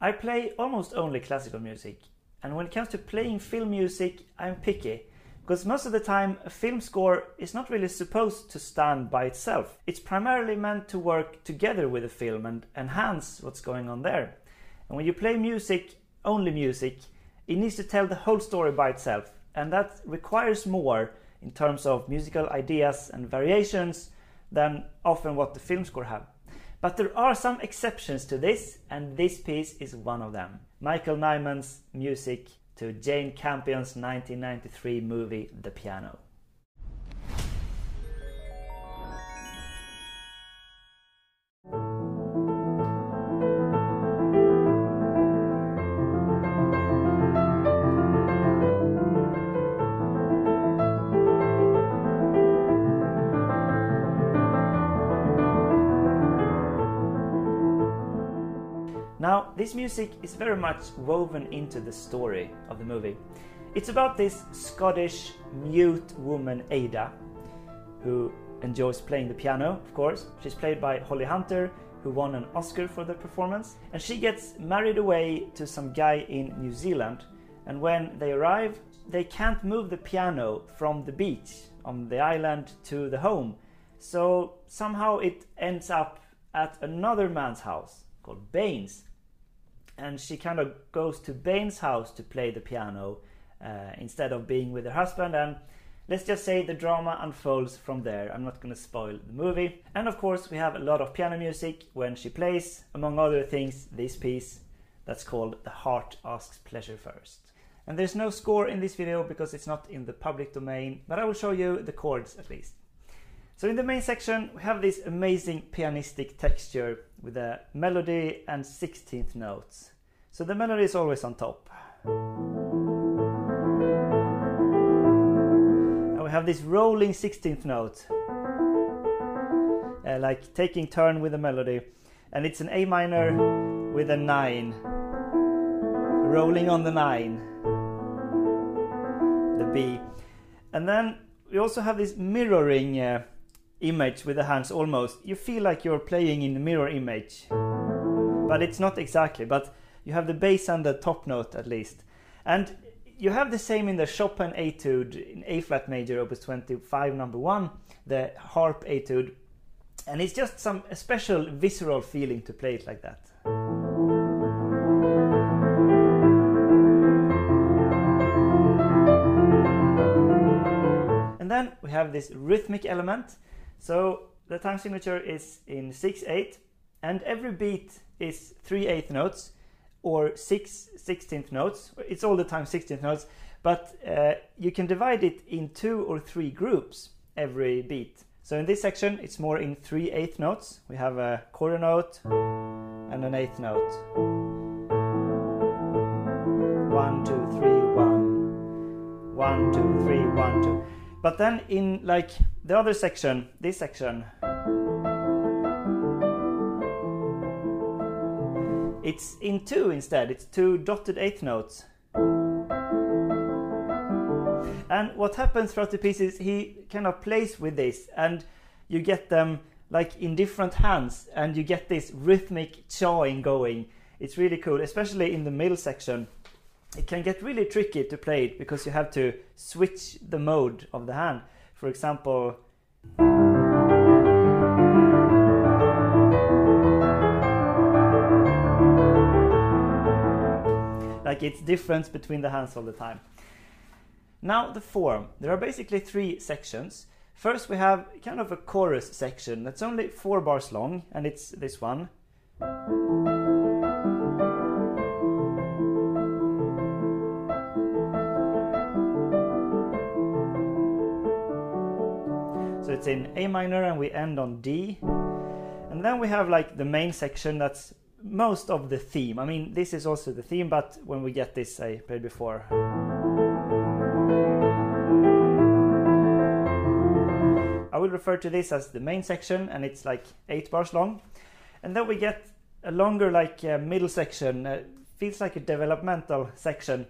I play almost only classical music, and when it comes to playing film music, I'm picky. Because most of the time, a film score is not really supposed to stand by itself. It's primarily meant to work together with the film and enhance what's going on there. And when you play music, only music, it needs to tell the whole story by itself. And that requires more in terms of musical ideas and variations than often what the film score have. But there are some exceptions to this, and this piece is one of them. Michael Nyman's music to Jane Campion's 1993 movie The Piano. This music is very much woven into the story of the movie. It's about this Scottish mute woman, Ada, who enjoys playing the piano, of course. She's played by Holly Hunter, who won an Oscar for the performance. And she gets married away to some guy in New Zealand. And when they arrive, they can't move the piano from the beach on the island to the home. So somehow it ends up at another man's house called Baines and she kind of goes to Baines' house to play the piano uh, instead of being with her husband. And let's just say the drama unfolds from there. I'm not going to spoil the movie. And of course, we have a lot of piano music when she plays, among other things, this piece that's called The Heart Asks Pleasure First. And there's no score in this video because it's not in the public domain, but I will show you the chords at least. So in the main section, we have this amazing pianistic texture with a melody and 16th notes. So the melody is always on top. And we have this rolling 16th note, uh, like taking turn with the melody. And it's an A minor with a 9, rolling on the 9, the B. And then we also have this mirroring uh, image with the hands almost. You feel like you're playing in the mirror image, but it's not exactly. But you have the bass and the top note at least. And you have the same in the Chopin etude in A flat major, opus 25, number one, the harp etude. And it's just some special visceral feeling to play it like that. And then we have this rhythmic element so the time signature is in 6-8 and every beat is 3 8 notes or 6 16th notes. It's all the time 16th notes, but uh, you can divide it in two or three groups every beat. So in this section, it's more in 3 8 notes. We have a quarter note and an eighth note. One, two, three, one. One, two, three, one, two. But then in like the other section, this section, it's in two instead. It's two dotted eighth notes. And what happens throughout the piece is he kind of plays with this and you get them like in different hands and you get this rhythmic chawing going. It's really cool, especially in the middle section it can get really tricky to play it because you have to switch the mode of the hand. For example, like it's difference between the hands all the time. Now the form. There are basically three sections. First we have kind of a chorus section that's only four bars long and it's this one. It's in A minor and we end on D. And then we have like the main section that's most of the theme. I mean, this is also the theme, but when we get this, I played before. I will refer to this as the main section and it's like eight bars long. And then we get a longer like uh, middle section, uh, feels like a developmental section.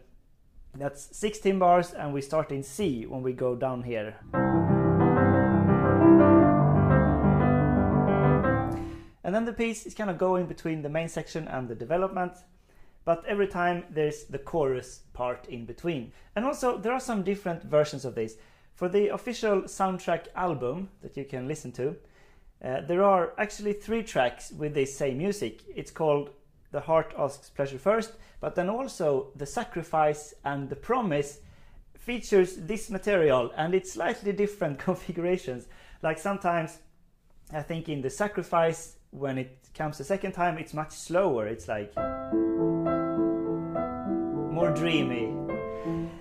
That's 16 bars and we start in C when we go down here. And then the piece is kind of going between the main section and the development. but every time there's the chorus part in between. And also, there are some different versions of this. For the official soundtrack album that you can listen to, uh, there are actually three tracks with this same music. It's called The Heart Asks Pleasure First, but then also The Sacrifice and The Promise features this material and it's slightly different configurations. Like sometimes I think in The Sacrifice, when it comes the second time, it's much slower. It's like more dreamy.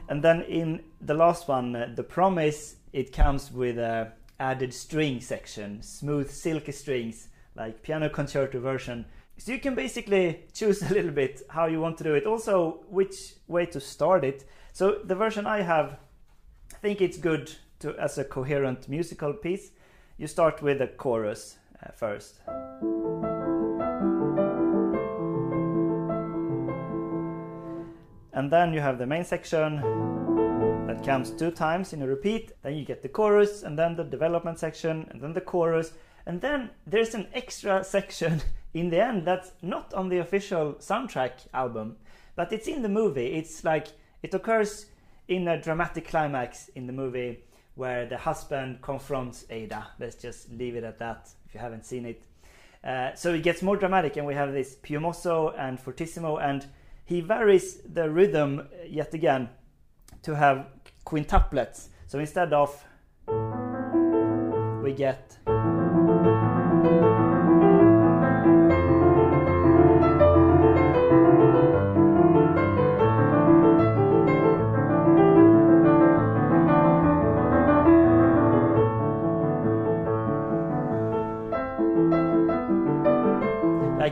And then in the last one, uh, The Promise, it comes with a added string section, smooth silky strings, like piano concerto version. So you can basically choose a little bit how you want to do it. Also, which way to start it. So the version I have, I think it's good to as a coherent musical piece. You start with a chorus uh, first. And then you have the main section that comes two times in a repeat. Then you get the chorus, and then the development section, and then the chorus. And then there's an extra section in the end that's not on the official soundtrack album, but it's in the movie. It's like it occurs in a dramatic climax in the movie where the husband confronts Ada. Let's just leave it at that if you haven't seen it. Uh, so it gets more dramatic, and we have this più mosso and fortissimo, and he varies the rhythm yet again to have quintuplets. So instead of we get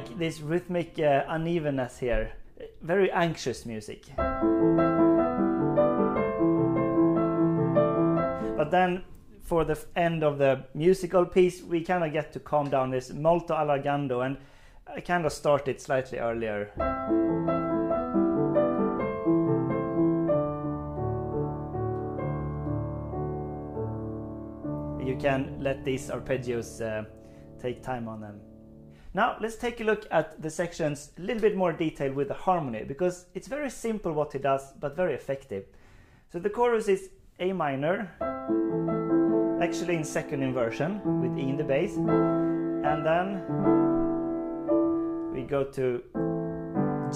like this rhythmic uh, unevenness here very anxious music But then for the end of the musical piece, we kind of get to calm down this molto allargando, and I kind of started slightly earlier. You can let these arpeggios uh, take time on them. Now let's take a look at the sections a little bit more detail with the harmony because it's very simple what he does but very effective. So the chorus is A minor, actually in second inversion with E in the bass. And then we go to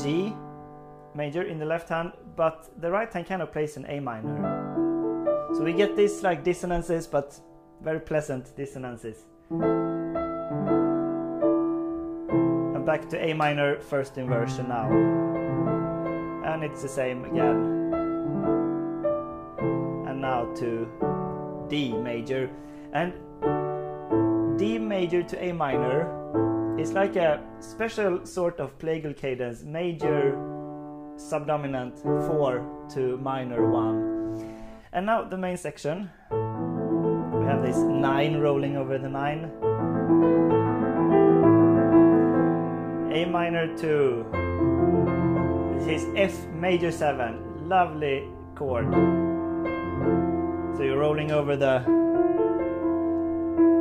G major in the left hand, but the right hand kind of plays an A minor. So we get these like dissonances, but very pleasant dissonances. Back to A minor first inversion now. And it's the same again. And now to D major. And D major to A minor is like a special sort of plagal cadence, major subdominant 4 to minor 1. And now the main section. We have this 9 rolling over the 9. A minor 2. This is F major 7. Lovely chord. So you're rolling over the.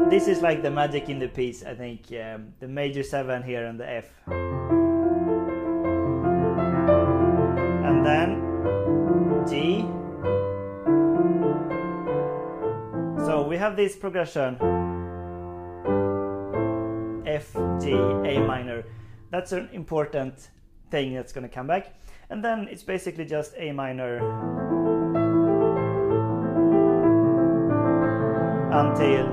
This is like the magic in the piece, I think. Um, the major 7 here and the F. And then G. So we have this progression F, G, A minor. That's an important thing that's going to come back. And then it's basically just A minor until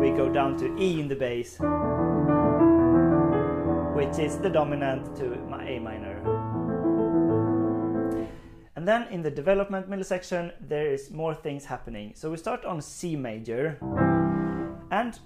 we go down to E in the bass, which is the dominant to my A minor. And then in the development middle section, there is more things happening. So we start on C major, and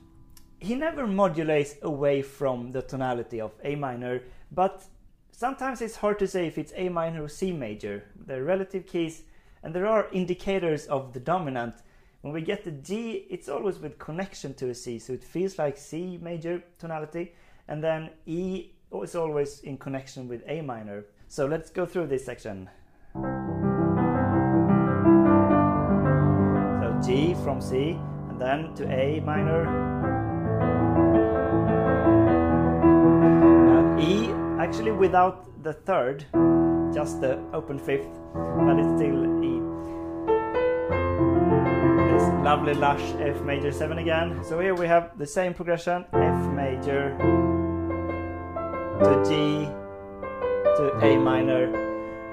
he never modulates away from the tonality of A minor, but sometimes it's hard to say if it's A minor or C major. They're relative keys, and there are indicators of the dominant when we get the G, it's always with connection to a C, so it feels like C major tonality, and then E is always in connection with A minor. So let's go through this section. So G from C, and then to A minor. E actually without the third, just the open fifth, but it's still E. This lovely lush F major 7 again. So here we have the same progression F major to G to A minor,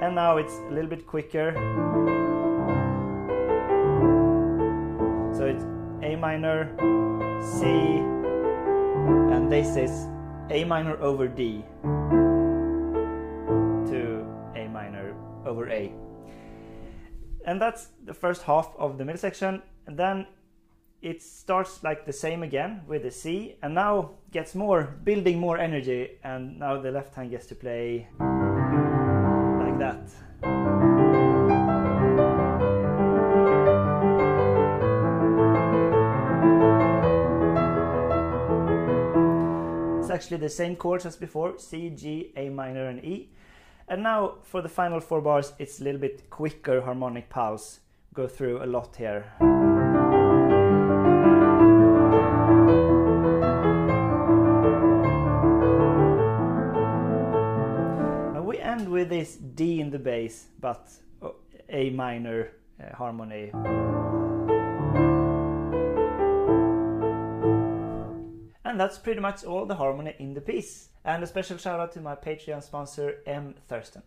and now it's a little bit quicker. So it's A minor, C, and this is A minor over D to A minor over A. And that's the first half of the middle section. And then it starts like the same again with the C and now gets more, building more energy. And now the left hand gets to play like that. Actually the same chords as before C, G, A minor, and E. And now for the final four bars, it's a little bit quicker harmonic pulse. Go through a lot here. And we end with this D in the bass, but uh, A minor uh, harmony. And that's pretty much all the harmony in the piece. And a special shout out to my Patreon sponsor M. Thurston.